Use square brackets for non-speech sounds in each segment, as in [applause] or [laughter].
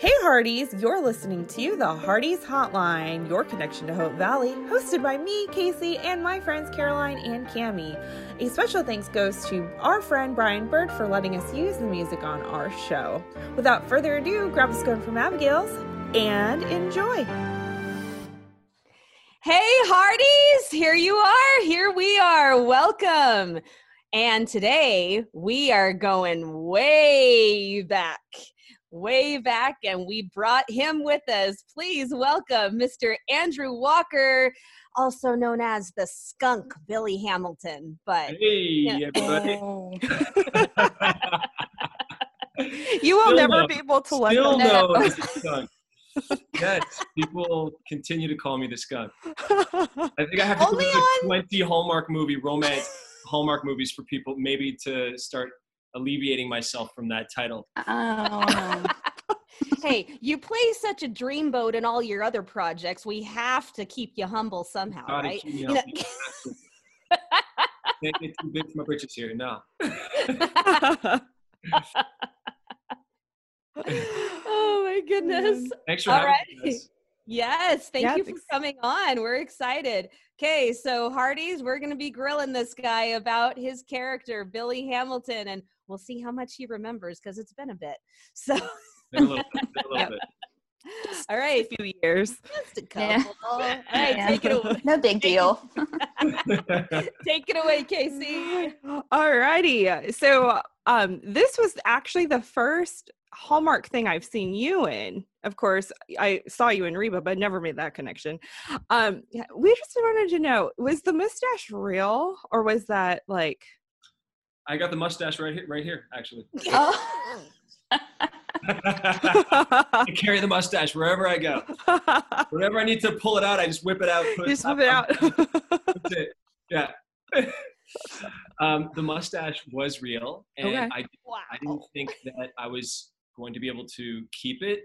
Hey Hearties, you're listening to the Hearties Hotline, your connection to Hope Valley, hosted by me, Casey, and my friends Caroline and Cami. A special thanks goes to our friend Brian Bird for letting us use the music on our show. Without further ado, grab a scone from Abigail's and enjoy. Hey Hearties, here you are. Here we are. Welcome. And today we are going way back way back, and we brought him with us. Please welcome Mr. Andrew Walker, also known as the skunk Billy Hamilton. But hey, everybody. Oh. [laughs] you will Still never no. be able to let Still them know. known the skunk. yes, people continue to call me the skunk. I think I have to Only go to on- 20 Hallmark movie, romance Hallmark movies for people maybe to start alleviating myself from that title. Oh, hey, you play such a dreamboat in all your other projects. We have to keep you humble somehow, Gotta right? keep me You up. know- Can't get too big for my britches here. No. oh my goodness. Thanks for All having right. me. guys. Yes, thank Yeah, you for thanks. coming on. We're excited. Okay, so Hearties, we're going to be grilling this guy about his character, Billy Hamilton, and we'll see how much he remembers because it's been a bit. [laughs] So, Been a little bit. a little bit. all right, a few years. just a Yeah. couple. All right, Yeah. take it away. no big deal. [laughs] Take it away, Casey. [laughs] All righty. So um this was actually the first Hallmark thing I've seen you in. Of course, I saw you in Reba, but never made that connection. Um yeah, we just wanted to know, was the mustache real or was that like I got the mustache right here, right here, actually. [laughs] Oh. [laughs] I carry the mustache wherever I go. Whenever I need to pull it out, I just whip it out. Put just whip it out. That's it. Yeah. um, the mustache was real, and Okay. I, I didn't think that I was going to be able to keep it.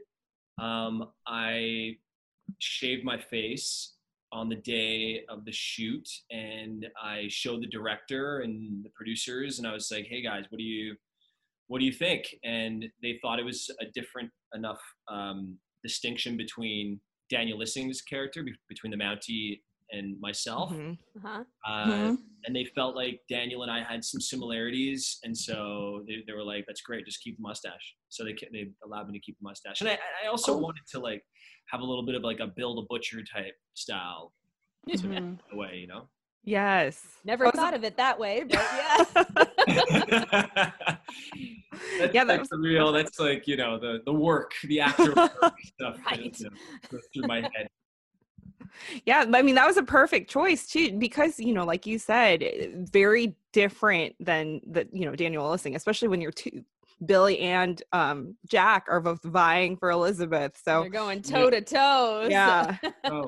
Um, I shaved my face on the day of the shoot, and I showed the director and the producers, and I was like, "Hey guys, what do you, what do you think?" And they thought it was a different enough um, distinction between Daniel Lissing's character, be- between the Mountie and myself Mhm. Uh-huh. uh, Mhm. and they felt like Daniel and I had some similarities, and so they, they were like, "That's great, just keep the mustache." So they ca- they allowed me to keep the mustache, and I, I also Cool. wanted to like have a little bit of like a Bill the Butcher type style [laughs] Mhm. away, you know. Yes. Never I was- thought of it that way, but [laughs] yeah. [laughs] that's, Yeah, that that's was- real. That's like you know the the work, the actor work stuff that, Right. you know, goes through my head. Yeah, I mean that was a perfect choice too, because you know, like you said, eh, very different than the you know Daniel Lissing, especially when you're two. Billy and um, Jack are both vying for Elizabeth, so They're going toe to toe. yeah, [laughs] Oh,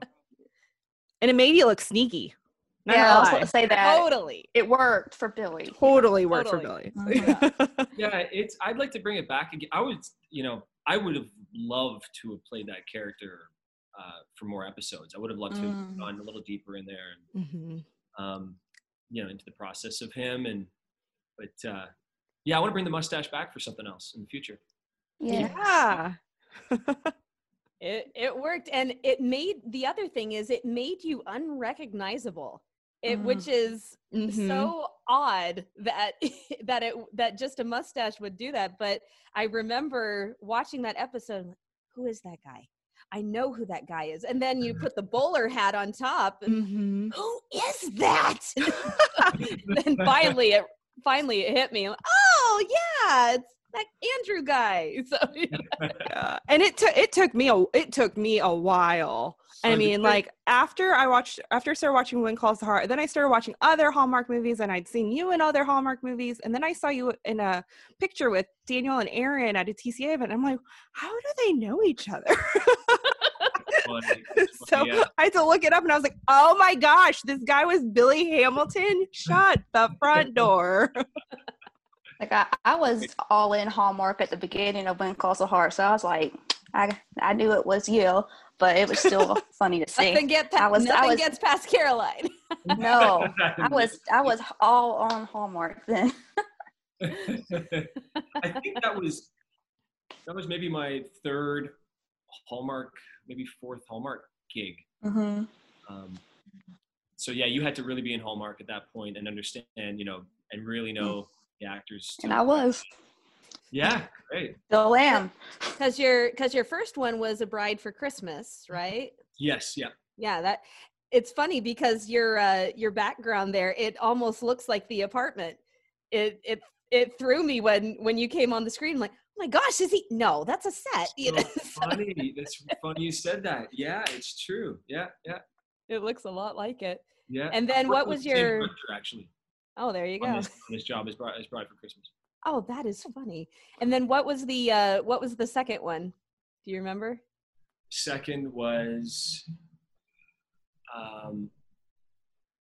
and it made you look sneaky. Not Yeah, I was going to say that. Totally. It worked for Billy. totally worked Totally. for Billy. [laughs] yeah, it's. I'd like to bring it back again. I would, you know, I would have loved to have played that character uh, for more episodes. I would have loved to have Mm. gone a little deeper in there and Mhm. um, you know into the process of him and but uh, yeah i want to bring the mustache back for something else in the future Yeah. Yeah. It it worked, and it made the other thing is it made you unrecognizable. It, Mm. which is Mhm. so odd that [laughs] that it that just a mustache would do that. But I remember watching that episode. Who is that guy? I know who that guy is. And then you put the bowler hat on top. And, Mhm. who is that? [laughs] [laughs] then finally, it finally it hit me. Oh yeah, it's that Andrew guy. So [laughs] Yeah. And it took it took me a it took me a while. I mean, like after I watched after I started watching When Calls the Heart, then I started watching other Hallmark movies, and I'd seen you in other Hallmark movies, and then I saw you in a picture with Daniel and Erin at a TCA event. I'm like, how do they know each other? [laughs] So Yeah. I had to look it up, and I was like, oh my gosh, this guy was Billy Hamilton. [laughs] Shut the front door. Like I, I was all in Hallmark at the beginning of When Calls the Heart, so I was like, I, I knew it was you, but it was still [laughs] funny to see. nothing, get pa- I was- I nothing was- gets past Caroline. [laughs] No, I was, I was [laughs] all on Hallmark then. I think that was that was maybe my third Hallmark, maybe fourth Hallmark gig. Mm-hmm. Um, so yeah, you had to really be in Hallmark at that point and understand, you know, and really know the actors. And I was Yeah, great. still am. Because your because your first one was a bride for Christmas, right? Yes, yeah. Yeah, that it's funny because your uh your background there, it almost looks like the apartment. It it it threw me when when you came on the screen. I'm like, oh my gosh, is he? No, that's a set. You [laughs] know, funny. That's funny you said that. Yeah, it's true. Yeah, yeah, it looks a lot like it. yeah. And then what was the your? director, actually Oh, there you on go. this, on this job as bride, as bride for Christmas? Oh, that is funny. And then what was the uh what was the second one? Do you remember? Second was um,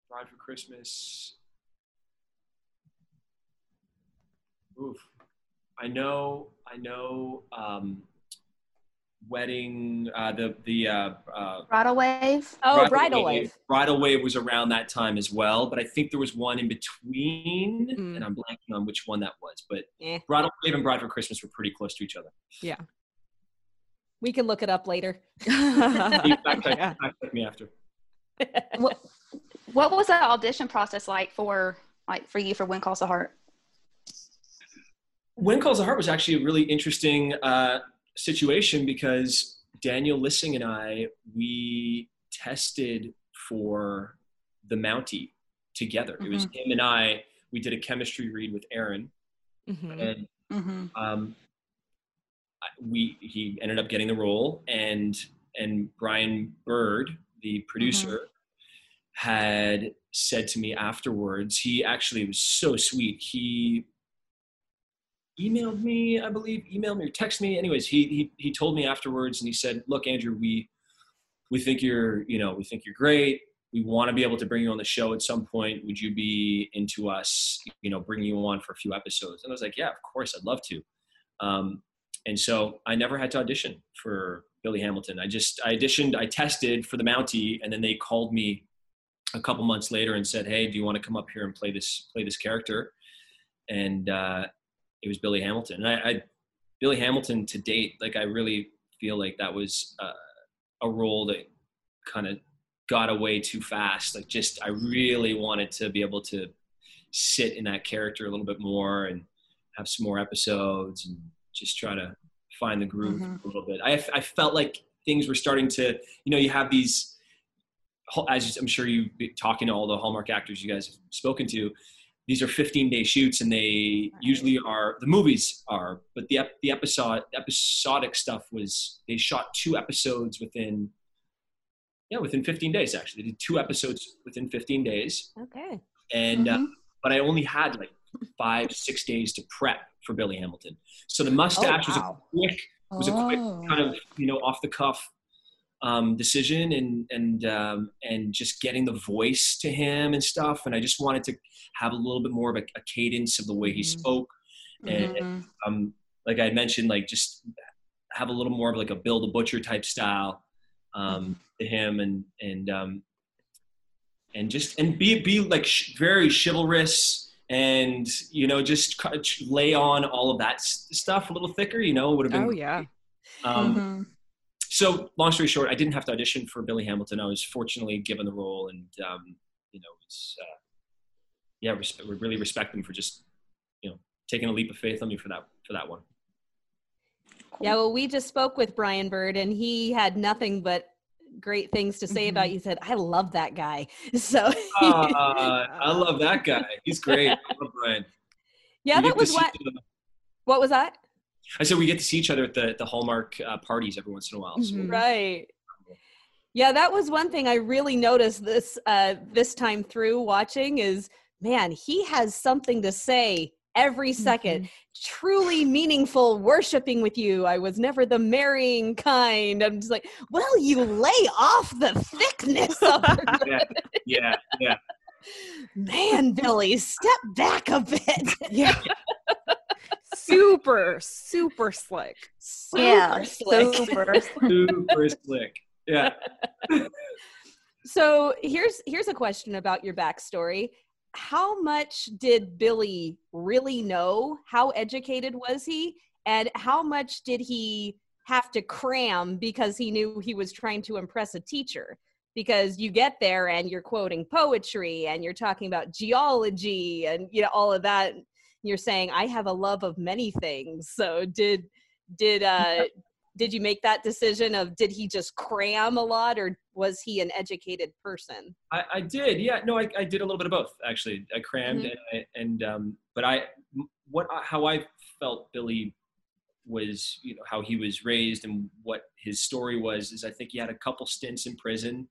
Bride for Christmas. Oof. I know. I know. Um, wedding. Uh, the the uh, uh, Bridal wave. Oh, Bridal Wave. Bridal Wave was around that time as well, but I think there was one in between, Mm. and I'm blanking on which one that was. But Eh. Bridal Wave and Bride for Christmas were pretty close to each other. Yeah we can look it up later. You fact check, Yeah. me after. [laughs] what, what was the audition process like for like for you for When Calls the Heart? When Calls the Heart was actually a really interesting uh, situation because Daniel Lissing and I, we tested for the Mountie together. It was him and I. We did a chemistry read with Erin, Mhm. and Mm-hmm. um, we he ended up getting the role, and and Brian Bird, the producer, had said to me afterwards. He actually was so sweet. He emailed me, I believe, emailed me or texted me. Anyways, he he he told me afterwards, and he said, "Look, Andrew, we we think you're you know we think you're great." We want to be able to bring you on the show at some point. Would you be into us, you know, bringing you on for a few episodes? And I was like, yeah, of course, I'd love to. Um, and so I never had to audition for Billy Hamilton. I just I auditioned, I tested for the Mountie, and then they called me a couple months later and said, "Hey, do you want to come up here and play this play this character?" And uh, it was Billy Hamilton. And I, I Billy Hamilton to date, like I really feel like that was uh, a role that kind of got away too fast. Like just I really wanted to be able to sit in that character a little bit more and have some more episodes and just try to find the groove Mhm. a little bit. I, I felt like things were starting to, you know, you have these, as I'm sure you talking to all the Hallmark actors you guys have spoken to, these are 15 day shoots and they usually are the movies are but the ep- the episode episodic stuff was they shot two episodes within yeah within 15 days actually they did two episodes within 15 days Okay. and uh, Mhm. but i only had like five six days to prep for billy hamilton so the mustache was a quick was a quick Oh. kind of you know off the cuff um, decision and and um, and just getting the voice to him and stuff and i just wanted to have a little bit more of a, a cadence of the way he Mhm. spoke and Mhm. um, like I mentioned, like just have a little more of like a Bill the Butcher type style um, to him, and and um, and just and be be like sh- very chivalrous, and you know just lay on all of that s- stuff a little thicker. You know, would have been. Oh yeah. Um, Mhm. So long story short, I didn't have to audition for Billy Hamilton. I was fortunately given the role, and um, you know, it's uh, yeah, respe- we really respect them for just you know taking a leap of faith on me for that for that one. Yeah, well, we just spoke with Brian Bird, and he had nothing but great things to say about you. He said, "I love that guy." [laughs] So, Uh, I love that guy. He's great. I love Brian. yeah, We that was what. each What was that? I said we get to see each other at the, the Hallmark uh, parties every once in a while. So Mhm. Right. Yeah, that was one thing I really noticed this uh, this time through watching is man, he has something to say every 2nd Truly meaningful worshiping with you. I was never the marrying kind. I'm just like, well, you lay off the thickness of [laughs] yeah, yeah, yeah. [laughs] man, Billy, step back a bit. Yeah. [laughs] super, super slick. Super yeah, slick. super. Super slick. Yeah. [laughs] [laughs] So here's here's a question about your backstory. How much did Billy really know? How educated was he? and how much did he have to cram because he knew he was trying to impress a teacher because you get there and you're quoting poetry and you're talking about geology and you know all of that you're saying i have a love of many things so did did uh did you make that decision of did he just cram a lot or was he an educated person I, I did, yeah. No, I, I did a little bit of both actually. I crammed Mhm. and, and um, but I what how I felt Billy was you know how he was raised and what his story was is I think he had a couple stints in prison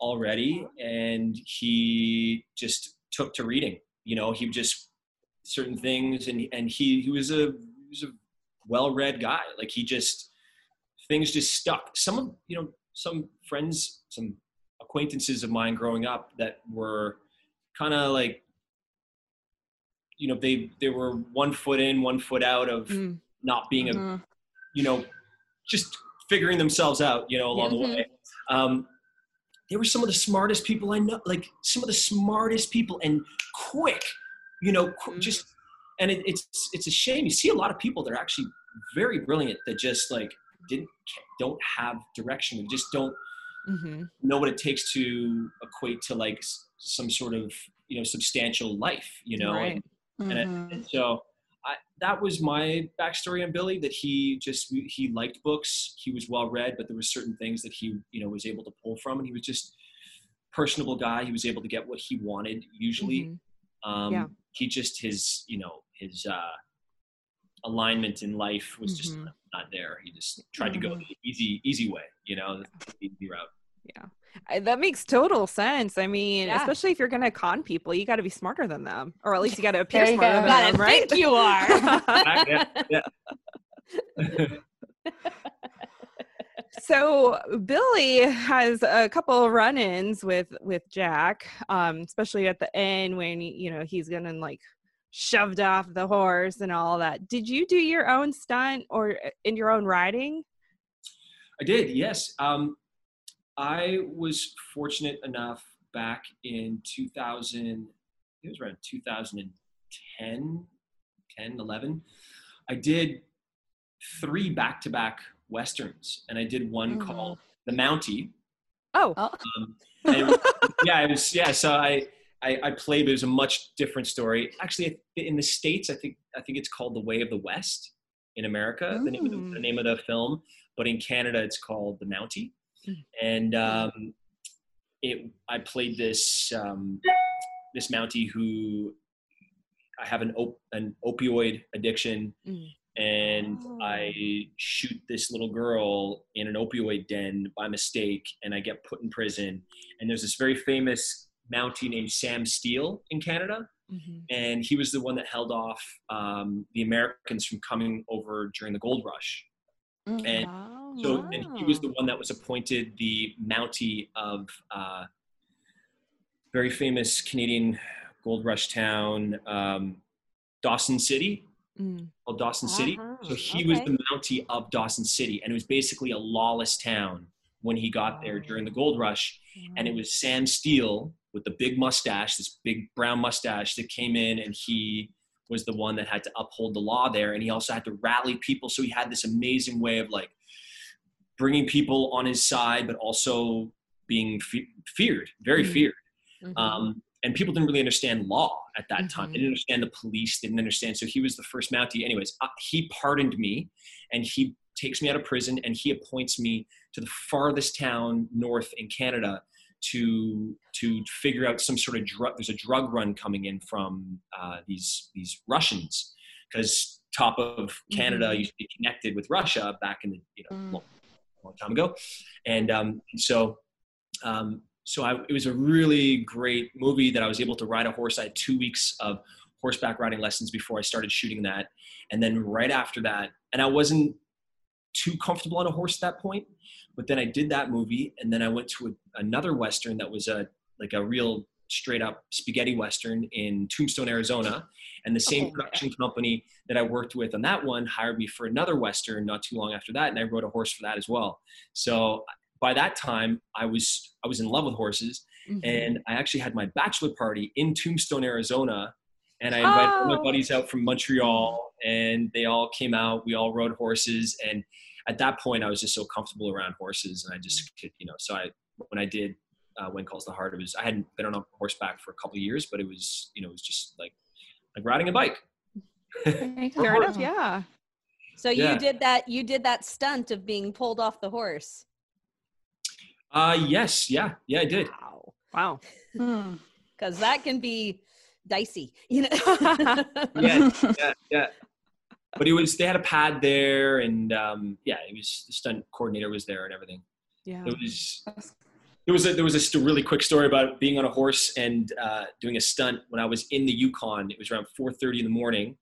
already and he just took to reading. You know, he just certain things and and he he was a he was a well-read guy. Like he just things just stuck. Some of you know some friends, some acquaintances of mine growing up that were kind of like you know they they were one foot in one foot out of Mm. not being a Mhm. you know just figuring themselves out you know along Mhm. the way um they were some of the smartest people i know like some of the smartest people and quick you know Mhm. just and it, it's it's a shame you see a lot of people that are actually very brilliant that just like didn't don't have direction and just don't Mm-hmm. know what it takes to equate to like some sort of you know substantial life you know Right. and, and, Mhm. and so I, that was my backstory on billy that he just he liked books he was well read but there were certain things that he you know was able to pull from and he was just personable guy he was able to get what he wanted usually Mhm. um Yeah. He just his you know his uh alignment in life was just Mhm. not, not there he just tried to go the easy easy way you know the easy route I- That makes total sense. I mean, Yeah. especially if you're going to con people, you got to be smarter than them, or at least you got to appear smarter go. than them, right? think you are [laughs] [laughs] yeah, [laughs] so Billy has a couple run-ins with with Jack, um, especially at the end when you know he's gonna like shoved off the horse and all that. Did you do your own stunt or uh, in your own riding? I did, yes. Um, I was fortunate enough back in 2000, it was around 2010, 10, 11. I did three back to back Westerns, and I did one Mhm. called The Mountie. Oh, Oh. Um, it was- [laughs] yeah, it was, yeah, so I, I, I played, but it was a much different story. Actually, in the States, I think, I think it's called The Way of the West in America, the, name of the, the Mm. name of the film but in Canada it's called The Mountie. Mm. And um, it, I played this um, this Mountie who I have an op- an opioid addiction, Mm. And Oh. I shoot this little girl in an opioid den by mistake, and I get put in prison. And there's this very famous Mountie named Sam Steele in Canada, Mhm. and he was the one that held off um, the Americans from coming over during the gold rush. Mhm. And Oh, so, and he was the one that was appointed the Mountie of uh, very famous Canadian gold rush town, um, Dawson City, Mm. called Dawson City. Uh-huh, So he was the Mountie of Dawson City, and it was basically a lawless town when he got there during the gold rush. And it was Sam Steele with the big mustache, this big brown mustache, that came in, and he was the one that had to uphold the law there, and he also had to rally people. So he had this amazing way of like bringing people on his side, but also being fe- feared, very Mhm. feared. Mhm. Um, and people didn't really understand law at that time. Mhm. They didn't understand the police. They didn't understand. So he was the first Mountie. Anyways, uh, he pardoned me, and he takes me out of prison, and he appoints me to the farthest town north in Canada to to figure out some sort of drug. There's a drug run coming in from uh, these these Russians because top of Canada Mhm. used to be connected with Russia back in the you know Mm. long, long time ago, and um, so um, so I, it was a really great movie that I was able to ride a horse. I had two weeks of horseback riding lessons before I started shooting that, and then right after that, and I wasn't too comfortable on a horse at that point, but then I did that movie, and then I went to a, another western that was a like a real straight up spaghetti western in Tombstone, Arizona, and the same production company that I worked with on that one hired me for another western not too long after that, and I rode a horse for that as well. So by that time, I was I was in love with horses, Mhm. and I actually had my bachelor party in Tombstone, Arizona, and I invited all my Oh. buddies out from Montreal, and they all came out. We all rode horses, and at that point, I was just so comfortable around horses, and I just could, you know. So I, when I did uh, When Calls the Heart, it was I hadn't been on a horseback for a couple of years, but it was, you know, it was just like like riding a bike. Fair enough. [laughs] Yeah. So you did that. You did that stunt of being pulled off the horse. Uh, yes, yeah, yeah, I did. Wow. Wow. Hmm. Because that can be dicey. You know. [laughs] Yeah, yeah, yeah. But it was they had a pad there, and um, yeah, it was the stunt coordinator was there and everything. Yeah. It was there was a there was a st- really quick story about being on a horse and uh, doing a stunt when I was in the Yukon. It was around 4:30 in the morning,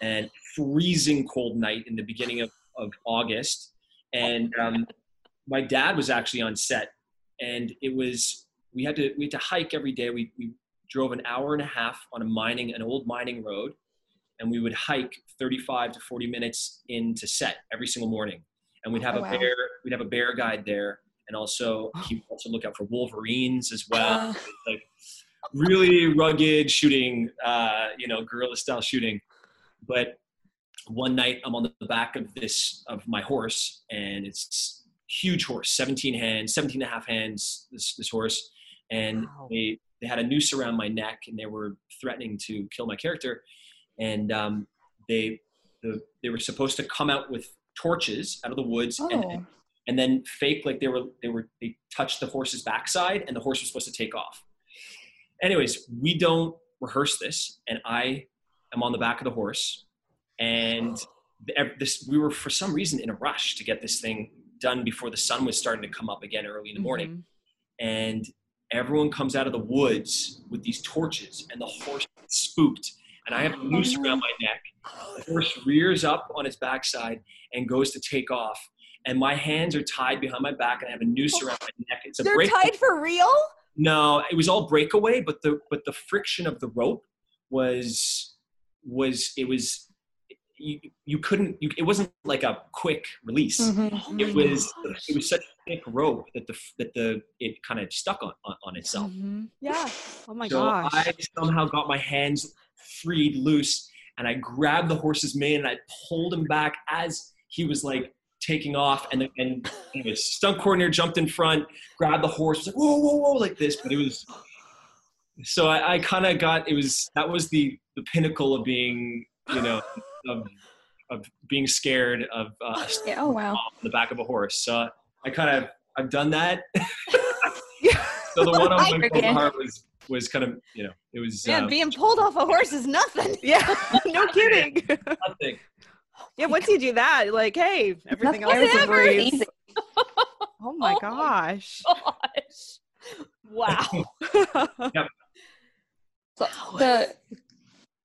and freezing cold night in the beginning of, of August. And um, my dad was actually on set, and it was we had to we had to hike every day. We we drove an hour and a half on a mining an old mining road, and we would hike 35 to 40 minutes into set every single morning. And we'd have Oh, a wow. bear we'd have a bear guide there, and also [gasps] he would also look out for wolverines as well. Uh, like really rugged shooting, uh, you know, guerrilla style shooting. But one night I'm on the back of this of my horse, and it's huge horse, 17 hands, 17 and a half hands. This this horse, and Wow. they they had a noose around my neck, and they were threatening to kill my character, and um, they the, they were supposed to come out with torches out of the woods and oh. and then fake like they were they were they touched the horse's backside and the horse was supposed to take off anyways we don't rehearse this and i am on the back of the horse and the- this we were for some reason in a rush to get this thing done before the sun was starting to come up again early in the morning. Mhm. and everyone comes out of the woods with these torches and the horse spooked. And i have a noose around my neck. The horse rears up on its backside and goes to take off. And my hands are tied behind my back and i have a noose around my neck. It's a They're break tied for real. no it was all breakaway but the but the friction of the rope was was it was you, you couldn't you, it wasn't like a quick release Mhm. Oh it was gosh. it was such a thick rope that the that the it kind of stuck on on, on itself Mhm. Yeah. Oh my so gosh. I somehow got my hands freed loose and I grabbed the horse's mane and I pulled him back as he was like taking off. And, and the stunt coordinator jumped in front, grabbed the horse, was like, whoa, whoa, whoa, like this. But it was, so I, I kind of got, it was, that was the, the pinnacle of being, you know, of, of being scared of uh, [laughs] Yeah, oh wow. on the back of a horse. So I kind of, I've done that. [laughs] So the [laughs] one on I my forget. heart was, was kind of, you know, it was Man, um, being pulled off a horse is nothing. yeah. no kidding. nothing. yeah. Once you do that, like, hey, everything else is a ever breeze. easy. Oh my Oh my gosh. Gosh. Wow. So the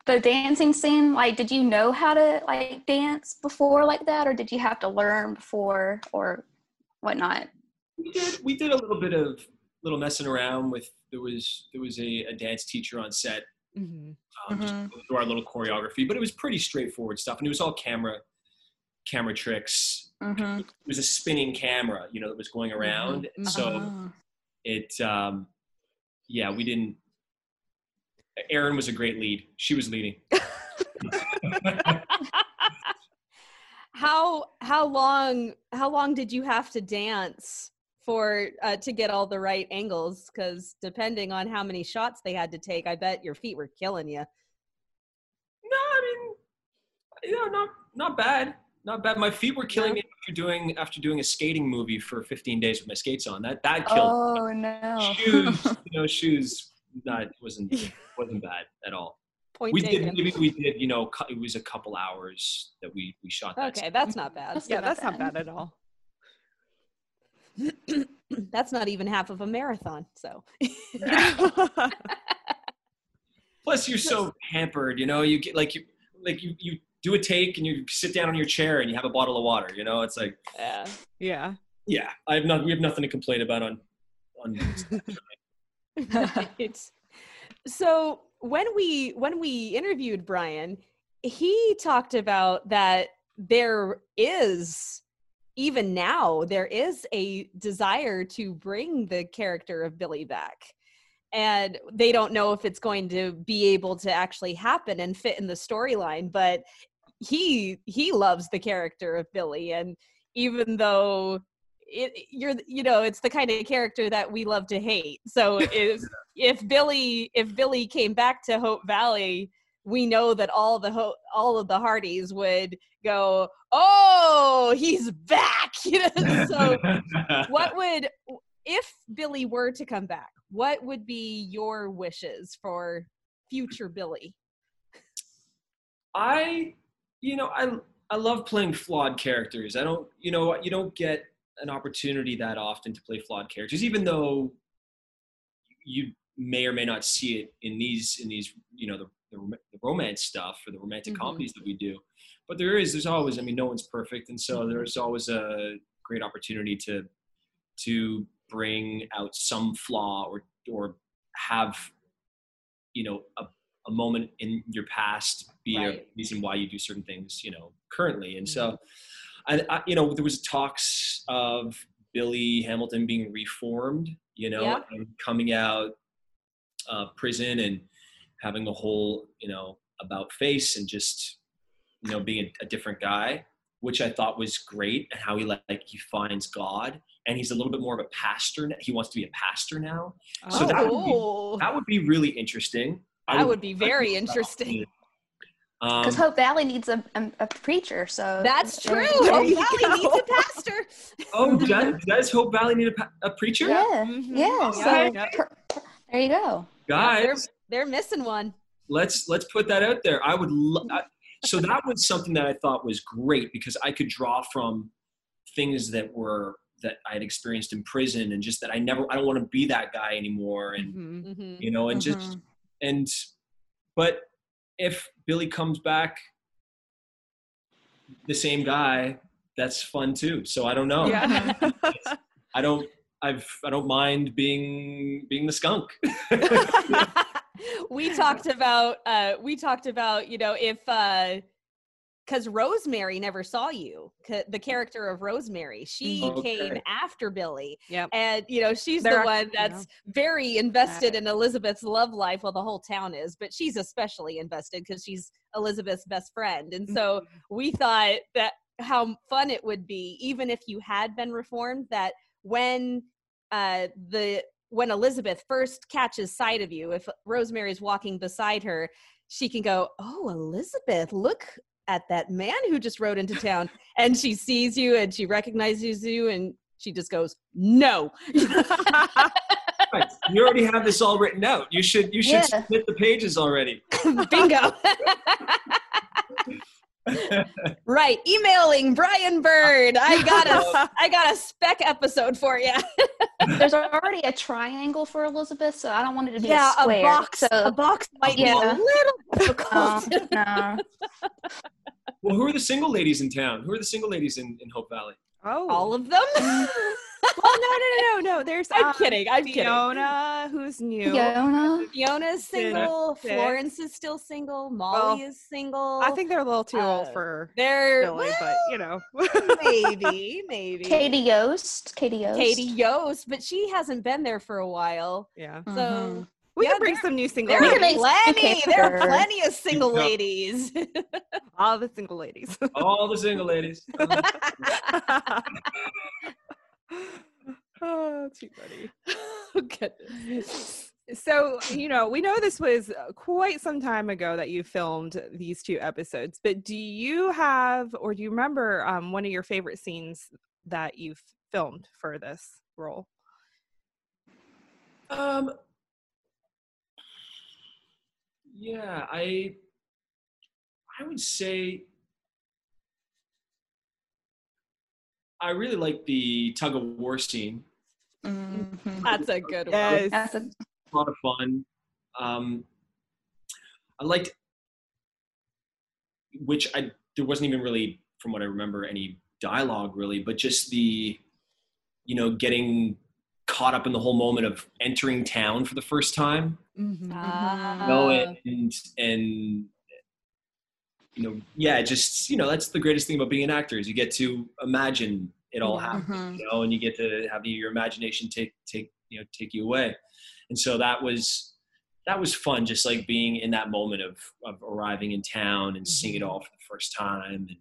the dancing scene, like, did you know how to like dance before like that, or did you have to learn before or whatnot? we did we did a little bit of little messing around with there was there was a, a dance teacher on set Mhm. um, just Mhm. go through our little choreography but it was pretty straightforward stuff and it was all camera camera tricks Mm-hmm. it was a spinning camera you know that was going around and Mhm. so Uh-huh. it um yeah we didn't Erin was a great lead she was leading [laughs] [laughs] how how long how long did you have to dance for uh, to get all the right angles? Because depending on how many shots they had to take, I bet your feet were killing you. no i mean you know not not bad not bad my feet were killing No? me after doing after doing a skating movie for 15 days with my skates on that that killed me. Oh no. shoes, [laughs] you know, shoes. Not wasn't [laughs] wasn't bad at all. Point We taken. did maybe we did. You know, it was a couple hours that we we shot that. okay, that's not bad. That's Yeah, not that's not bad. bad at all. [clears throat] that's not even half of a marathon. So [laughs] Plus, you're so pampered. You know, you get like you like you you do a take and you sit down on your chair and you have a bottle of water. You know, it's like yeah. yeah. yeah, I have not we have nothing to complain about on on. [laughs] [laughs] right. So when we when we interviewed Brian, he talked about that there is even now there is a desire to bring the character of Billy back. and they don't know if it's going to be able to actually happen and fit in the storyline but he he loves the character of billy and even though it, you're you know it's the kind of character that we love to hate. So [laughs] if if billy if billy came back to hope valley we know that all the ho- all of the hearties would go oh he's back! [laughs] You know so [laughs] what would if billy were to come back what would be your wishes for future billy? I, you know, I I love playing flawed characters. I don't, you know, you don't get an opportunity that often to play flawed characters, even though you may or may not see it in these in these, you know, the the, the romance stuff or the romantic Mhm. comedies that we do. But there is, there's always, I mean, no one's perfect, and so Mhm. there's always a great opportunity to to bring out some flaw or or have, you know, a a moment in your past be a reason why you do certain things, you know, currently. And so, I, I, you know, there was talks of Billy Hamilton being reformed, you know, Yeah. and coming out uh, prison and having a whole, you know, about face and just, you know, being a, a different guy, which I thought was great and how he like, like he finds God and he's a little bit more of a pastor. now. He wants to be a pastor now. So that would be- oh That would be really interesting. I that would be very interesting Um, Because Hope Valley needs a, a, a preacher, so that's true. Hope Valley go. needs a pastor oh, does, does [laughs] Hope Valley need a, a preacher? Yeah, Mhm. yeah. So Yeah. per- per- there you go. Guys, they're missing one let's let's put that out there. I would. Lo- I, so that was something that I thought was great because I could draw from things that were that I had experienced in prison and just that I never. I don't want to be that guy anymore, and Mhm. Mhm. you know, and just Mhm. and but if Billy comes back the same guy, that's fun too. So I don't know. Yeah. [laughs] I don't. I've. I don't mind being being the skunk. [laughs] we talked about uh we talked about you know if uh because rosemary never saw you the character of rosemary she Mhm. came after billy Yep. and you know she's They're the one actually- yeah. that's very invested in elizabeth's love life well the whole town is but she's especially invested because she's elizabeth's best friend and so we thought that how fun it would be even if you had been reformed that when uh the when elizabeth first catches sight of you if rosemary's walking beside her she can go oh elizabeth look at that man who just rode into town and she sees you and she recognizes you and she just goes no Right. You already have this all written out. You should you should Yeah. submit the pages already. [laughs] bingo [laughs] right emailing brian bird i got a [laughs] i got a spec episode for you There's already a triangle for Elizabeth, so I don't want it to be yeah a a box so, a box might be a little difficult no, no. Well, who are the single ladies in town? Who are the single ladies in, in Hope Valley? Oh. all of them [laughs] well, no, no, no, no, no. There's i'm um, kidding i'm kidding Fiona, who's new. Fiona. fiona's single Six. florence is still single molly is single I think they're a little too old Uh, for they're Billy, but you know. [laughs] maybe maybe Katie Yost. Katie Yost. katie yost but she hasn't been there for a while yeah. so Mhm. We Yeah, can bring some new single there We are can ladies. make- plenty there are plenty of single ladies [laughs] All the single ladies. [laughs] All the single ladies. [laughs] oh, too funny. Oh, goodness. So, you know, we know this was uh, quite some time ago that you filmed these two episodes, but do you have or do you remember um, one of your favorite scenes that you've filmed for this role? Um. Yeah, I. I would say. I really like the tug of war scene. Mhm. That's a good one. Yes. That's a, a lot of fun. Um, I liked, which I there wasn't even really, from what I remember, any dialogue really, but just the, you know, getting caught up in the whole moment of entering town for the first time, Ah. you know, and and you know, yeah, just you know, that's the greatest thing about being an actor is you get to imagine it all Yeah. happening Mhm. you know, and you get to have your imagination take take you know take you away. and so that was that was fun, just like being in that moment of of arriving in town and seeing it Mm-hmm. all for the first time. And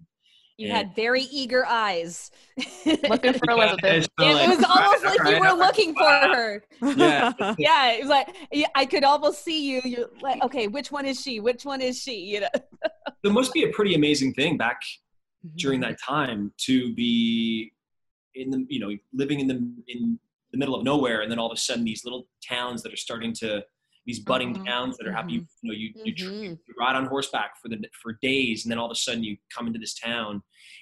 You Yeah. had very eager eyes. [laughs] Looking for Elizabeth. It's so it was almost like you were looking for [laughs] her. Yeah. [laughs] Yeah, it was like I could almost see you. You're like, okay, which one is she? Which one is she? You know. It must be a pretty amazing thing back Mm-hmm. during that time to be in the you know living in the in the middle of nowhere and then all of a sudden these little towns that are starting to these budding Mhm. towns that are happy you know you you, tr- Mhm. you ride on horseback for the for days and then all of a sudden you come into this town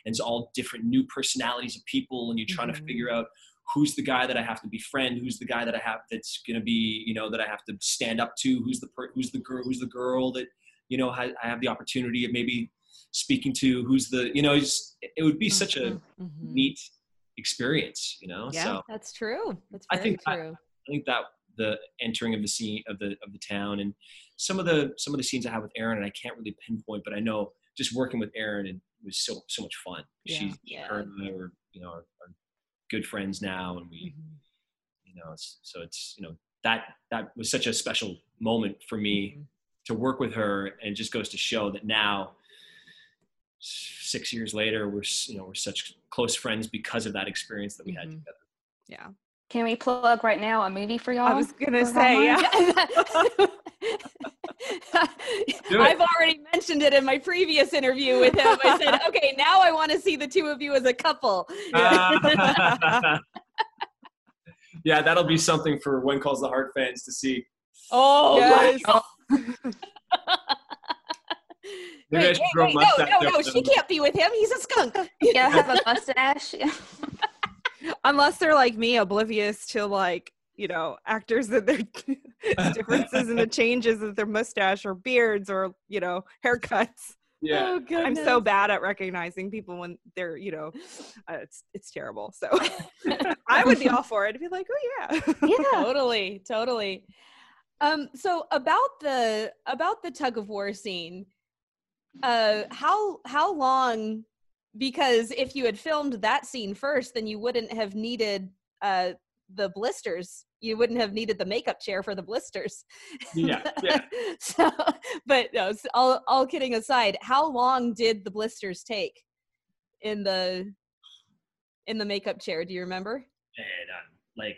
and it's all different new personalities of people and you're trying to Mhm. figure out who's the guy that I have to befriend who's the guy that I have that's going to be you know that I have to stand up to who's the per- who's the girl who's the girl that you know I, I have the opportunity of maybe speaking to who's the you know it's, it would be such a Mhm. neat experience you know Yeah. so That's true. That's I think true. I think that the entering of the scene of the of the town and some of the some of the scenes I have with Erin and I can't really pinpoint but I know just working with Erin and it was so so much fun Yeah. she's Yeah. her and I were you know are, are good friends now and we Mhm. you know it's, so it's you know that that was such a special moment for me Mhm. to work with her and it just goes to show that now six years later we're you know we're such close friends because of that experience that we had Mhm. together Yeah. Can we plug right now a movie for y'all? I was gonna say, yeah. [laughs] I've already mentioned it in my previous interview with him. I said, [laughs] okay, now I want to see the two of you as a couple. Uh, [laughs] yeah, that'll be something for When Calls the Heart fans to see. Oh, Yes. my Maybe I Wait, wait, wait, no, mustache no, no, she can't be with him. He's a skunk. yeah, have a mustache. Yeah. Unless they're like me, oblivious to like, you know, actors that their [laughs] differences and the changes of their mustache or beards or, you know, haircuts. Yeah. Oh. I'm so bad at recognizing people when they're, you know, uh, it's it's terrible. So [laughs] I would be all for it. I'd be like, oh yeah. yeah. [laughs] totally totally um so about the about the tug of war scene uh how how long because if you had filmed that scene first then you wouldn't have needed uh the blisters you wouldn't have needed the makeup chair for the blisters Yeah, yeah. [laughs] so but no s- all all kidding aside how long did the blisters take in the in the makeup chair do you remember And uh, like,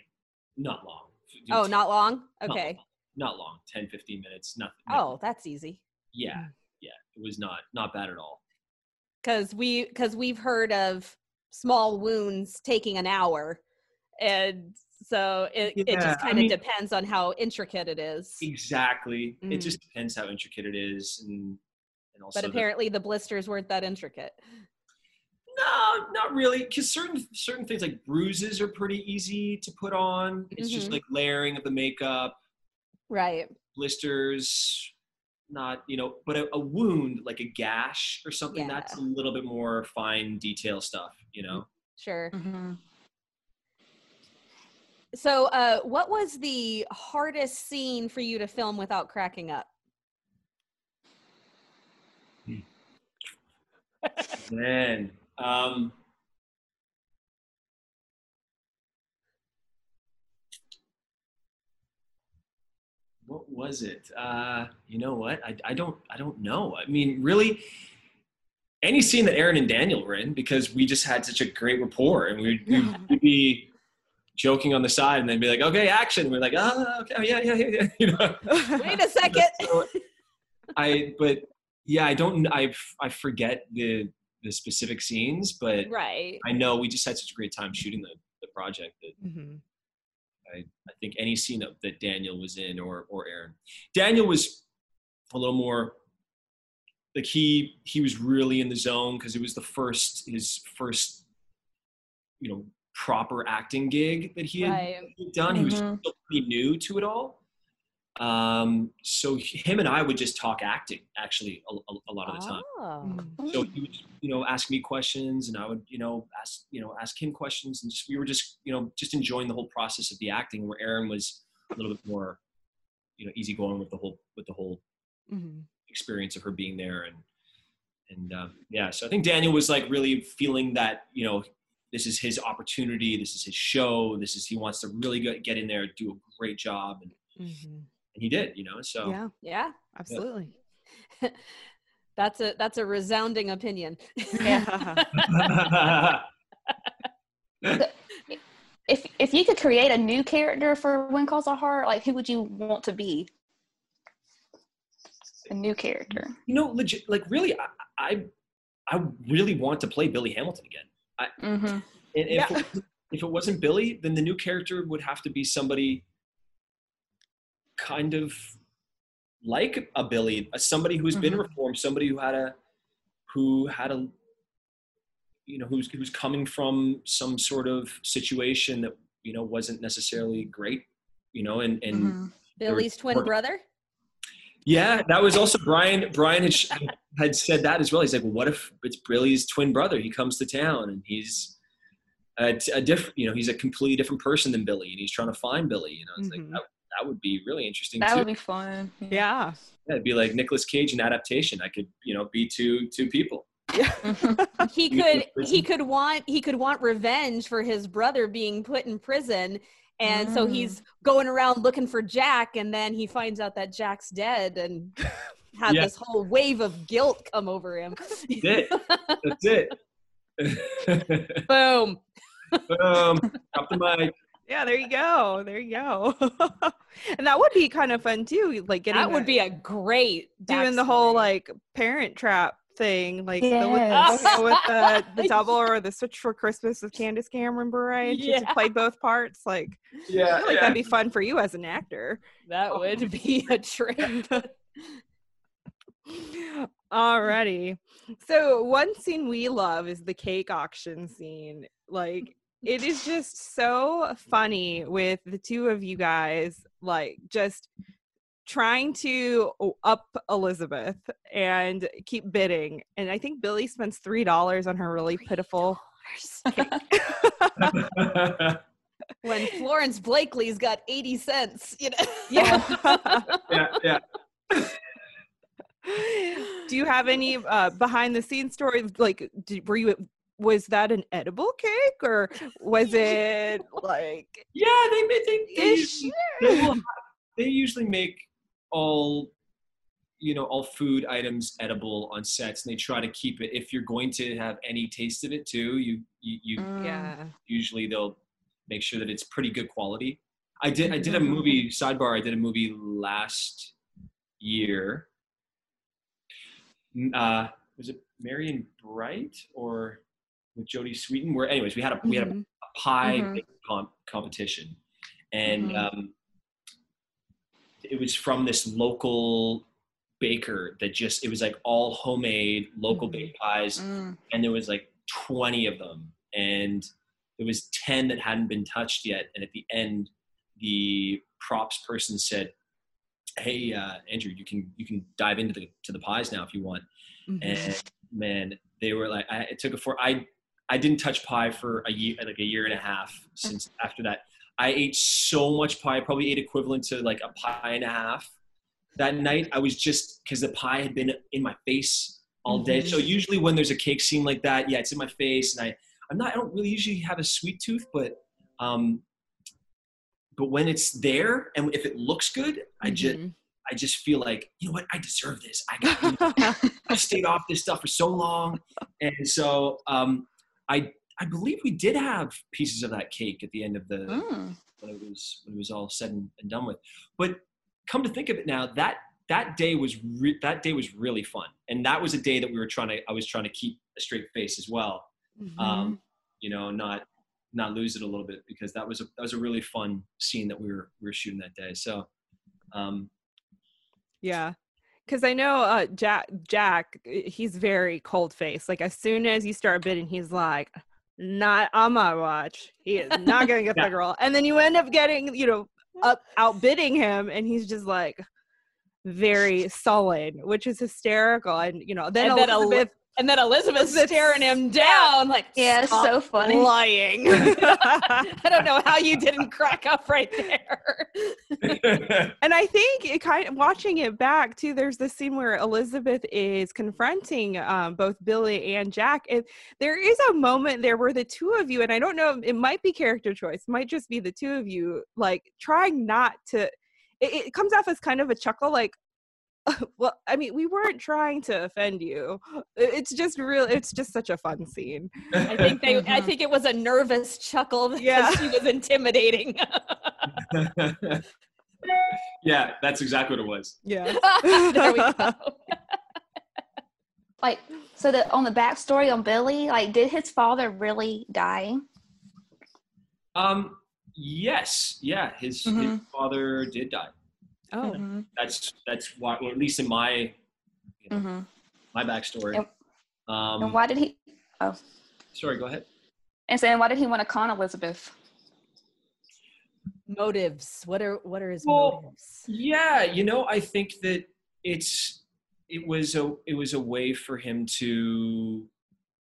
not long. oh not long Not okay long. Not long. 10, 15 minutes. Nothing. Oh, that's easy. Yeah. Yeah. It was not, not bad at all. Cause we cause we've heard of small wounds taking an hour. And so it, it just kind of mean- depends on how intricate it is. Exactly. It Mm. just depends how intricate it is. And, and also, But apparently the blisters weren't that intricate. No, not really. Because certain certain things like bruises are pretty easy to put on. It's just Mhm. like layering of the makeup, Right. blisters, not you know. But a, a wound like a gash or something that's a little bit more fine detail stuff. You know. Sure. Mhm. So uh what was the hardest scene for you to film without cracking up? Man, um, what was it? Uh, you know what? I, I don't I don't know. I mean, really, any scene that Erin and Daniel were in because we just had such a great rapport, and we'd, we'd, we'd be joking on the side, and they'd be like, "Okay, action." And we're like, "Oh, okay, yeah, yeah, yeah," yeah. [laughs] You know. [laughs] Wait a second. So, I but yeah, I don't I I forget the the specific scenes, but right. I know we just had such a great time shooting the, the project that Mhm. I, I think any scene that, that Daniel was in or or Erin. Daniel was a little more like he he was really in the zone because it was the first his first you know proper acting gig that he had Right. done. He was Mhm. still pretty new to it all. Um, so him and I would just talk acting actually a, a, a lot of the time. Oh. Mhm. So he would, you know, ask me questions, and I would, you know, ask, you know, ask him questions, and just we were just, you know, just enjoying the whole process of the acting. Where Erin was a little bit more, you know, easygoing with the whole with the whole Mhm. experience of her being there, and and um, yeah. So I think Daniel was like really feeling that, you know, this is his opportunity, this is his show, this is he wants to really go, get in there, do a great job, and Mhm. And he did. You know, so Yeah, Yeah. absolutely. [laughs] That's a that's a resounding opinion. Yeah. [laughs] If if you could create a new character for When Calls the Heart, like who would you want to be? A new character. you know, legit, like really, I, I, I really want to play Billy Hamilton again. Mm-hmm. And if, Yeah. it, if it wasn't Billy, then the new character would have to be somebody kind of like a Billy, a, somebody who's been Mhm. reformed, somebody who had a, who had a, you know, who's who's coming from some sort of situation that you know wasn't necessarily great, you know, and and Mm-hmm. Billy's twin work- brother. yeah, that was also Brian. Brian had, had said that as well. He's like, well, "What if it's Billy's twin brother? He comes to town and he's a different, you know, he's a completely different person than Billy, and he's trying to find Billy. You know, it's Mhm. like that, that would be really interesting That too. would be fun. Yeah. yeah, it'd be like Nicolas Cage in adaptation. I could, you know, be two two people. Mhm. [laughs] He could he could want he could want revenge for his brother being put in prison. And so Mm. he's going around looking for Jack, and then he finds out that Jack's dead, and [laughs] had Yeah. this whole wave of guilt come over him. it. That's it. [laughs] Boom. um, drop the mic. Yeah, there you go. There you go. [laughs] and that would be kind of fun too, like getting That would the- be a great doing the whole like parent trap thing, like the, Yes. with, with [laughs] the, the double or the switch for Christmas with Candace Cameron Bure. She Yeah. played both parts. Like, Yeah, I feel like that'd be fun for you as an actor. that oh. would be a trip. [laughs] Alrighty. So one scene we love is the cake auction scene. Like it is just so funny with the two of you guys, like just trying to up Elizabeth and keep bidding. And I think Billy spends three dollars on her really pitiful [laughs] [laughs] when Florence Blakely's got 80 cents, you know. yeah. [laughs] yeah, yeah. Do you have any uh, behind the scenes stories? Like, did, were you was that an edible cake or was it [laughs] like? Yeah, they ma- they they usually, they, have, they usually make all you know all food items edible on sets, and they try to keep it. If you're going to have any taste of it too, you you, you Mm. Yeah. usually they'll make sure that it's pretty good quality. I did I did a Mhm. movie sidebar. I did a movie last year. Mm, Uh, was it Merry and Bright or with Jodie Sweetin? Where anyways we had a we had a Mhm. a pie Mhm. com- competition, and Mhm. um, it was from this local baker that just it was like all homemade local baked pies, Mm. and there was like twenty of them, and there was ten that hadn't been touched yet, and at the end, the props person said. Hey uh, Andrew, you can you can dive into the to the pies now if you want Mhm. and man, they were like, I, it took it for I, I didn't touch pie for a year, like a year and a half since after that. I ate so much pie, I probably ate equivalent to like a pie and a half. That night, I was just because the pie had been in my face all day. So usually when there's a cake scene like that, yeah, it's in my face, and I, I'm not, I don't really usually have a sweet tooth, but, um, but when it's there and if it looks good, I just, Mhm. I just feel like, you know what, I deserve this. I got [laughs] I stayed off this stuff for so long, and so um, I I believe we did have pieces of that cake at the end of the Mm. when it was when it was all said and, and done with. But come to think of it now, that that day was re- that day was really fun, and that was a day that we were trying to I was trying to keep a straight face as well. Mhm. Um, you know, not not lose it a little bit because that was a that was a really fun scene that we were we were shooting that day. So. Um, Yeah. Cause I know uh Jack Jack, uh, he's very cold faced. Like as soon as you start bidding, he's like, not on my watch. He is not gonna get [laughs] Yeah. the girl. And then you end up getting, you know, up outbidding him and he's just like very sullen, which is hysterical. And you know, then And Elizabeth And then Elizabeth's Elizabeth staring him down, like, Yeah, it's so funny. lying. [laughs] I don't know how you didn't crack up right there. [laughs] And I think it kind of watching it back too. There's this scene where Elizabeth is confronting um, both Billy and Jack, and there is a moment there where the two of you, and I don't know, it might be character choice, might just be the two of you, like trying not to it, it comes off as kind of a chuckle, like, [laughs] well, I mean, we weren't trying to offend you. It's just real. It's just such a fun scene. [laughs] I think they. I Mhm. think it was a nervous chuckle [laughs] because Yeah. she was intimidating. yeah, that's exactly what it was. Yeah. there we go. Like, so that on the backstory on Billy, like, did his father really die? Um, yes, yeah, his, his Mhm. father did die. Oh. Mhm, That's that's why, or at least in my you know, mhm. my backstory. Yep. Um, And why did he? Oh, sorry, go ahead. and saying why did he want to con Elizabeth? motives. What are what are his Well, motives? Yeah, you know, I think that it's it was a it was a way for him to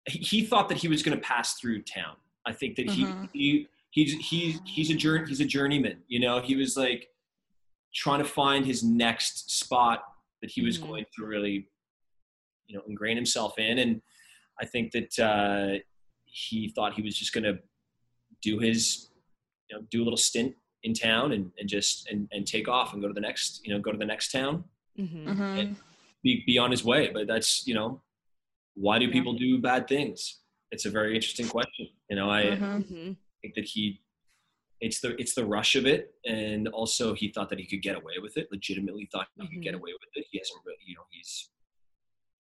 he, he thought that he was going to pass through town. I think that Mhm. he he he's he's he's a journey he's a journeyman. You know, he was like trying to find his next spot that he was Mhm. going to really you know ingrain himself in, and I think that uh, he thought he was just going to do his you know do a little stint in town and, and just and, and take off and go to the next you know go to the next town Mhm. Mm-hmm. be, be on his way but that's you know why do Yeah. people do bad things it's a very interesting question you know i Mhm. Mhm. think that he it's the it's the rush of it. And also he thought that he could get away with it legitimately thought he could get Mhm. away with it. He hasn't really you know he's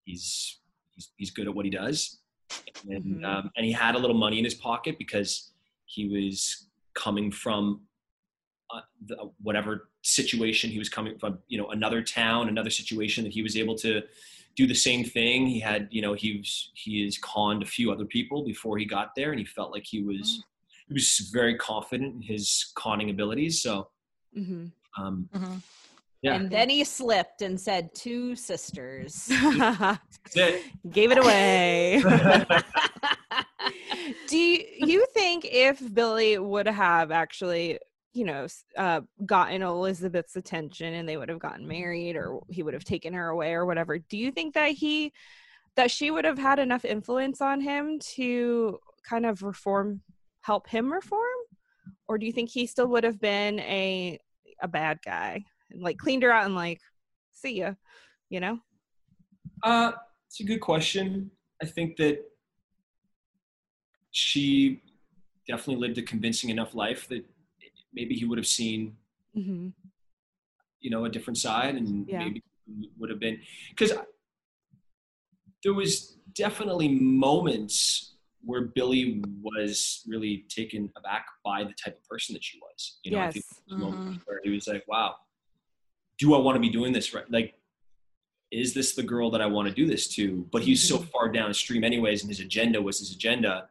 he's he's, he's good at what he does. And Mhm. um, and he had a little money in his pocket because he was coming from uh, the, whatever situation he was coming from you know another town another situation that he was able to do the same thing. He had you know he was he has conned a few other people before he got there and he felt like he was he was very confident in his conning abilities so Mhm. um Mhm. yeah And then he slipped and said two sisters. [laughs] Gave it away. [laughs] Do you, you think if Billy would have actually, you know, uh, gotten Elizabeth's attention and they would have gotten married or he would have taken her away or whatever, do you think that he, that she would have had enough influence on him to kind of reform, help him reform? Or do you think he still would have been a, a bad guy and like cleaned her out and like, see ya, you know? Uh, it's a good question. I think that she definitely lived a convincing enough life that maybe he would have seen, Mm-hmm. you know, a different side, and Yeah. maybe would have been because there was definitely moments where Billy was really taken aback by the type of person that she was. You know, I think Yes. there was moments where he was like, "Wow, do I want to be doing this right?" Like is this the girl that I want to do this to? But he's so far downstream, anyways, and his agenda was his agenda.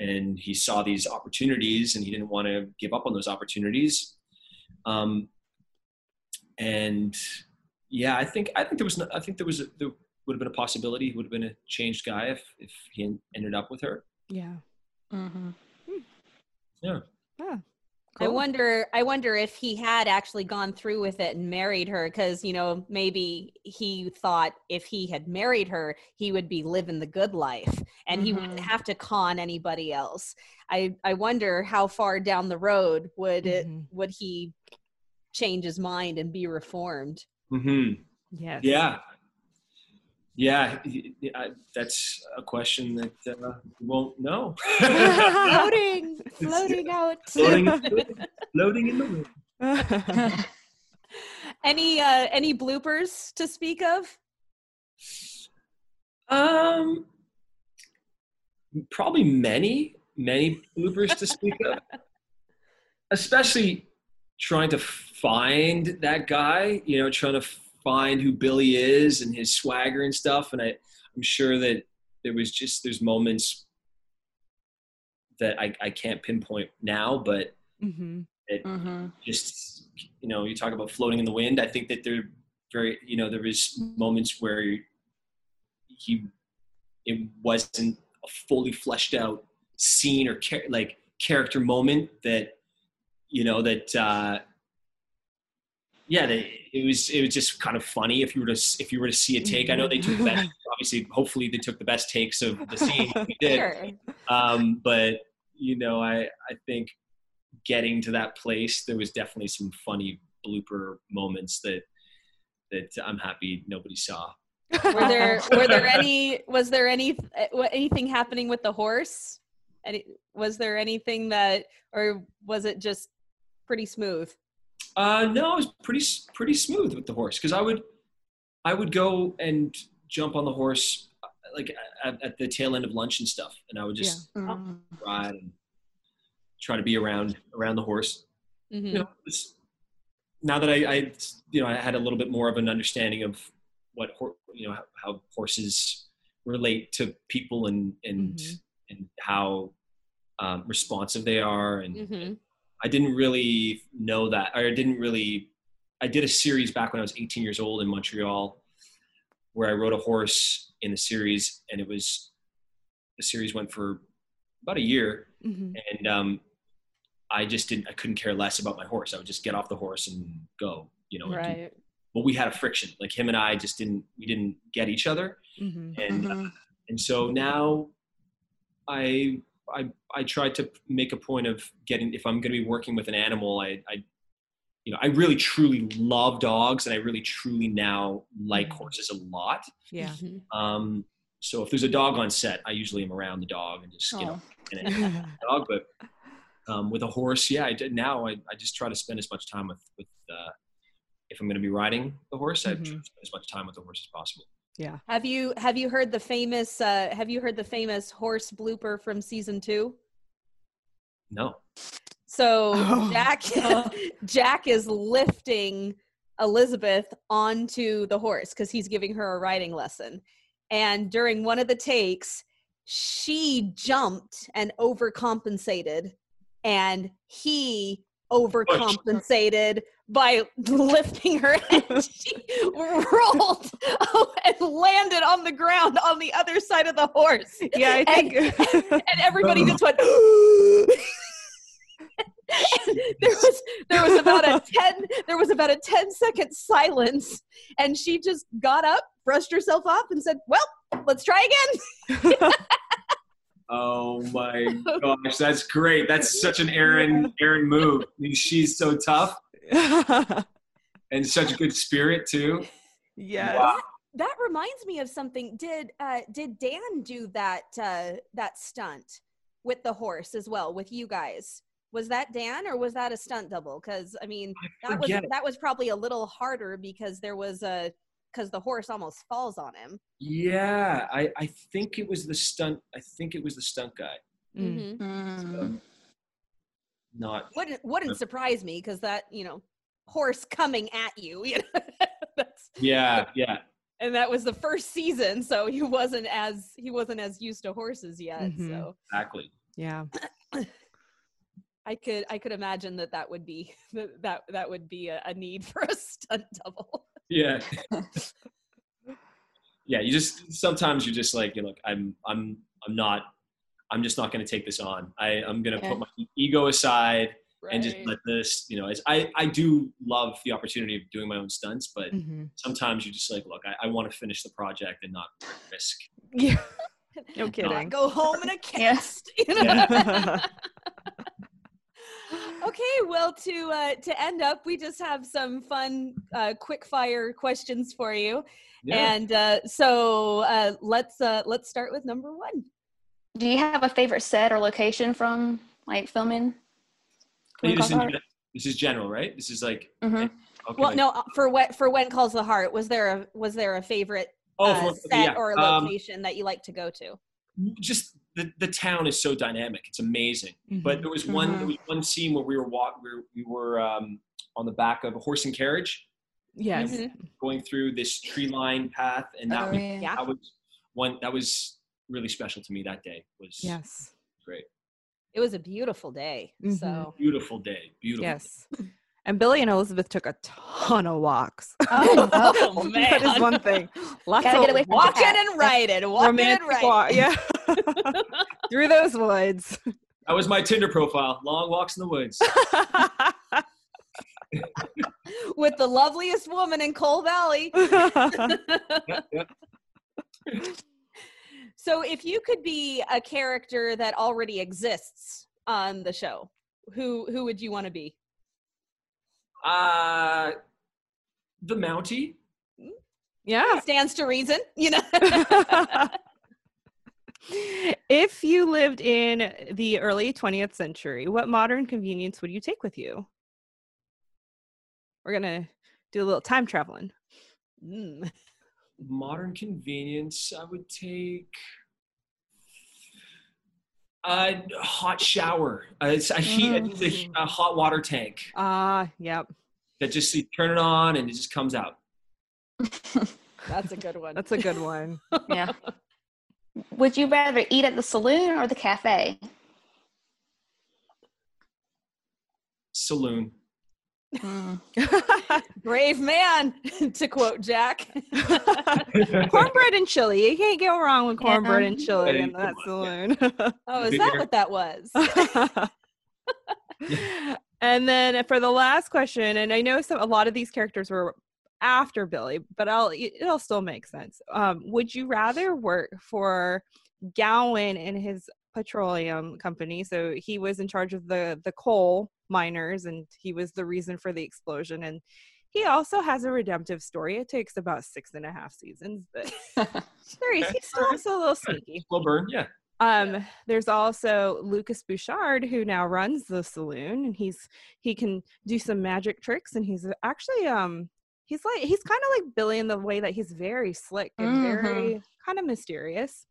And he saw these opportunities and he didn't want to give up on those opportunities. Um, and yeah, I think, I think there was, no, I think there was, a, there would have been a possibility he would have been a changed guy if, if he ended up with her. Yeah. Mhm. Yeah. Yeah. I wonder I wonder if he had actually gone through with it and married her cuz you know maybe he thought if he had married her he would be living the good life and he wouldn't Mhm. have to con anybody else. I I wonder how far down the road would it Mhm. would he change his mind and be reformed? Mm-hmm. Yes. Yeah. Yeah. I- That's a question that uh, we won't know. [laughs] floating, floating out. floating, floating in the wind. [laughs] any uh any bloopers to speak of? Um, probably many, many bloopers to speak of. [laughs] Especially trying to find that guy, you know, trying to find who Billy is and his swagger and stuff. And I, I'm sure that there was just there's moments that I, I can't pinpoint now, but hmm Mhm. just you know you talk about floating in the wind i think that there very you know there was moments where he it wasn't a fully fleshed out scene or char- like character moment that you know that uh yeah they, it was it was just kind of funny if you were to if you were to see a take i know they took the best obviously hopefully they took the best takes of the [laughs] scene we did Sure. um, but you know, I I think getting to that place, there was definitely some funny blooper moments that that I'm happy nobody saw. Were there [laughs] were there any was there any uh, anything happening with the horse? Any was there anything that or was it just pretty smooth? Uh, no, it was pretty pretty smooth with the horse because I would I would go and jump on the horse uh, like at, at the tail end of lunch and stuff, and I would just Mm. ride and try to be around around the horse. Mhm. You know, now that I, I you know I had a little bit more of an understanding of what you know how, how horses relate to people and and Mhm. and how um, responsive they are and Mhm. I didn't really know that, or I didn't really. I did a series back when I was 18 years old in Montreal, where I rode a horse in the series, and it was the series went for about a year, Mhm. and um, I just didn't. I couldn't care less about my horse. I would just get off the horse and go, you know. do- Right. But we had a friction. Like him and I just didn't. We didn't get each other, Mhm. and Mhm. and so now I I I tried to make a point of getting if I'm going to be working with an animal, I I you know I really truly love dogs, and I really truly now like horses a lot. Yeah. Mhm. Um, so if there's a dog on set, I usually am around the dog and just you know Oh. and dog. But um, with a horse, yeah, I did now I, I just try to spend as much time with with uh, if I'm going to be riding the horse, I try to Mhm. spend as much time with the horse as possible. Yeah. Have you have you heard the famous uh have you heard the famous horse blooper from season 2? No. So Oh. Jack [laughs] [laughs] Jack is lifting Elizabeth onto the horse because he's giving her a riding lesson. And during one of the takes, she jumped and overcompensated, and he overcompensated by [laughs] lifting her and [laughs] she rolled and landed on the ground on the other side of the horse. Yeah, I And- think. and everybody just went [gasps] And there was there was about a [laughs] 10 there was about a 10 second silence and she just got up brushed herself off and said well let's try again Oh my gosh, that's great. That's such an Erin Erin move. I mean, she's so tough [laughs] and such a good spirit too. yes. Wow. that reminds me of something did uh did dan do that uh that stunt with the horse as well with you guys was that dan or was that a stunt double because i mean I that was forget. that was probably a little harder because there was a because the horse almost falls on him Yeah, I, I think it was the stunt. I think it was the stunt guy. Mm. Mhm. Mm. Not wouldn't wouldn't surprise me because that you know horse coming at you [laughs] you know that's yeah, yeah. and that was the first season so he wasn't as he wasn't as used to horses yet Mhm. so Exactly. Yeah. [coughs] i could i could imagine that that would be [laughs] that that, that would be a, a need [laughs] for a stunt double Yeah. yeah, you just sometimes you're just like, you know, look, I'm I'm I'm not I'm just not gonna take this on. I, I'm gonna Yeah. put my ego aside and just let this, you know, as I, I do love the opportunity of doing my own stunts, but Mhm. sometimes you're just like, look, I, I want to finish the project and not risk. Yeah. No Not kidding. go home in a [laughs] Yeah. cast [laughs] you know? Yeah. [laughs] okay well to uh to end up we just have some fun uh quick fire questions for you Yeah. and uh so uh let's uh let's start with number one Do you have a favorite set or location from like filming? Hey, this, is, Calls the this is general, right? This is like, Mhm. okay. well no uh, for what for when calls the heart was there a was there a favorite oh, uh, for- set yeah. or um, location that you like to go to just the, the town is so dynamic. It's amazing. Mm-hmm. But there was one Mhm. there was one scene where we were walk we were, we were um, on the back of a horse and carriage yes. Mhm. going through this tree line path, and that Oh, was yeah. Yeah. that was one that was really special to me that day. Was Yes. great, it was a beautiful day Mhm. so beautiful day, beautiful. Yes. [laughs] And Billy and Elizabeth took a ton of walks. Oh, [laughs] Oh, [laughs] that is one thing. Lots Gotta of get away from walking and riding walking and romantic riding walk. Yeah. Through those woods. That was my Tinder profile. Long walks in the woods. with the loveliest woman in coal Valley. Yep, yep. So, if you could be a character that already exists on the show, who who would you want to be? Uh, the Mountie. Yeah. Stands to reason, you know. [laughs] if you lived in the early 20th century, what modern convenience would you take with you? We're going to do a little time traveling. Mm. Modern convenience. I would take a hot shower. Uh, it's a, heat, it's a, a hot water tank Ah, yep. that just you turn it on and it just comes out. [laughs] That's a good one. That's a good one. [laughs] yeah. [laughs] Would you rather eat at the saloon or the cafe? Saloon. Mm. [laughs] Brave man, [laughs] to quote Jack. [laughs] cornbread and chili. You can't go wrong with cornbread and chili Hey, in that come saloon. Oh, is Beer. that what that was? and then for the last question, and I know some a lot of these characters were after Billy, but I'll it'll still make sense. Um, would you rather work for Gowen and his petroleum company? So he was in charge of the the coal miners, and he was the reason for the explosion. And he also has a redemptive story. It takes about six and a half seasons, but there [laughs] [laughs] he's, he's still also a little sneaky. Slow burn. Yeah. Um, there's also Lucas Bouchard who now runs the saloon, and he's he can do some magic tricks, and he's actually um he's like he's kind of like Billy in the way that he's very slick and very kind of mysterious.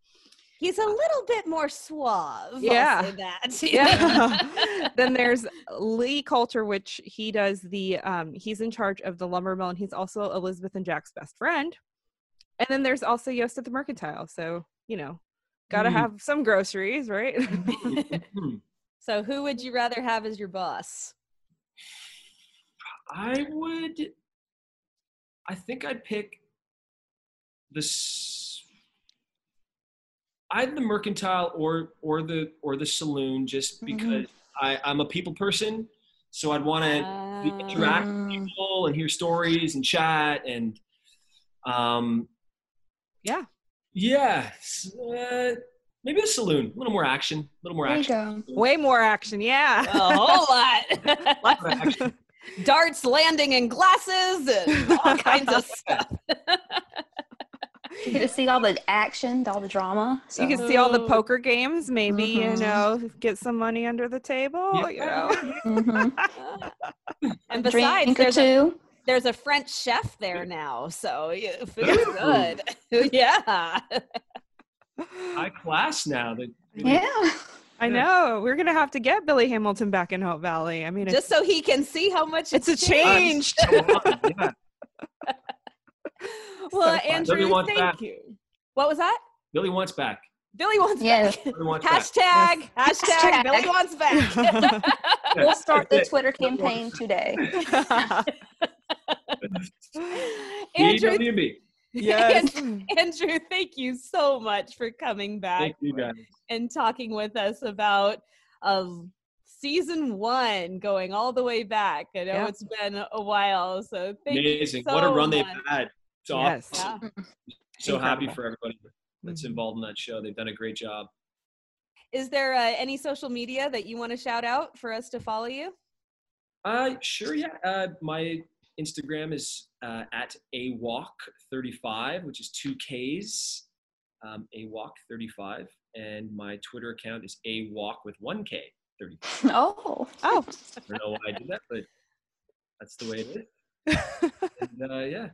He's a little bit more suave. I'll Yeah. say that. [laughs] Yeah. [laughs] then there's Lee Coulter, which he does the um he's in charge of the lumber mill, and he's also Elizabeth and Jack's best friend. And then there's also Yost at the Mercantile, so you know, gotta Mm. have some groceries, right? [laughs] So, who would you rather have as your boss? I would. I think I'd pick this. Either the mercantile or or the or the saloon, just Mm-hmm. because I, I'm a people person, so I'd want to Uh, interact with people and hear stories and chat and um Yeah. yeah uh, maybe the saloon a little more action a little more There you action go. Way more action, yeah. a whole lot. [laughs] Lots of action. Darts landing in glasses and all [laughs] kinds of stuff. [laughs] You get to see all the action, all the drama. So. You can see all the poker games, maybe, you Mhm. know, get some money under the table, you know. [laughs] Mhm. [laughs] and besides, drink there's a, two. there's a French chef there now, so yeah, food's good. [laughs] yeah. high class now that Yeah. I know. We're gonna have to get Billy Hamilton back in Hope Valley. I mean, Just so he can see how much it's, it's a changed. change. Yeah. Well, fun. Andrew, Billy wants thank back. you. What was that? billy wants back Billy wants Yes. back. billy wants back Hashtag, [laughs] hashtag, Hashtag. Billy wants back. [laughs] We'll start the Twitter campaign today. [laughs] Andrew, BWB. yes. Andrew, thank you so much for coming back thank you guys and talking with us about um, season one going all the way back. I know Yeah. it's been a while, so thank amazing you so what a run they've had it's Yes. awesome. Yeah. so happy for everybody that's Mhm. involved in that show they've done a great job Is there uh, any social media that you want to shout out for us to follow you? Uh, sure, yeah. Uh, my Instagram is uh, at a walk 35, which is two Ks, um, a walk 35, and my Twitter account is a walk with one K 35. Oh. Oh. I don't know why I did that, but that's the way it is. And, uh, yeah.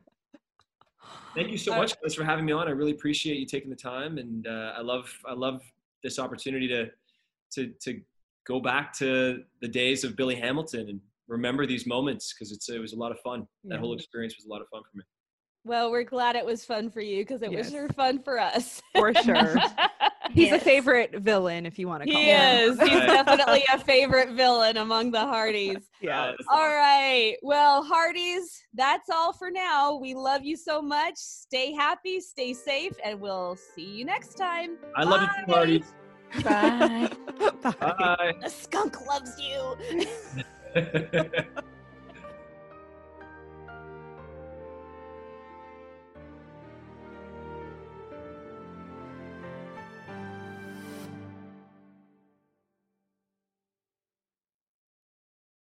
Thank you so Uh, much guys for having me on. I really appreciate you taking the time, and uh, I love I love this opportunity to to to go back to the days of Billy Hamilton and remember these moments because it's it was a lot of fun. That Yeah. whole experience was a lot of fun for me. Well, we're glad it was fun for you because it was sure fun for us. For sure. [laughs] He's a favorite villain, if you want to call He him. is. He's definitely a favorite villain among the Hearties. [laughs] Yeah. All right. Well, Hearties, that's all for now. We love you so much. Stay happy, stay safe, and we'll see you next time. I love you Bye. too, Marty. Bye. Bye. [laughs] Bye. The skunk loves you.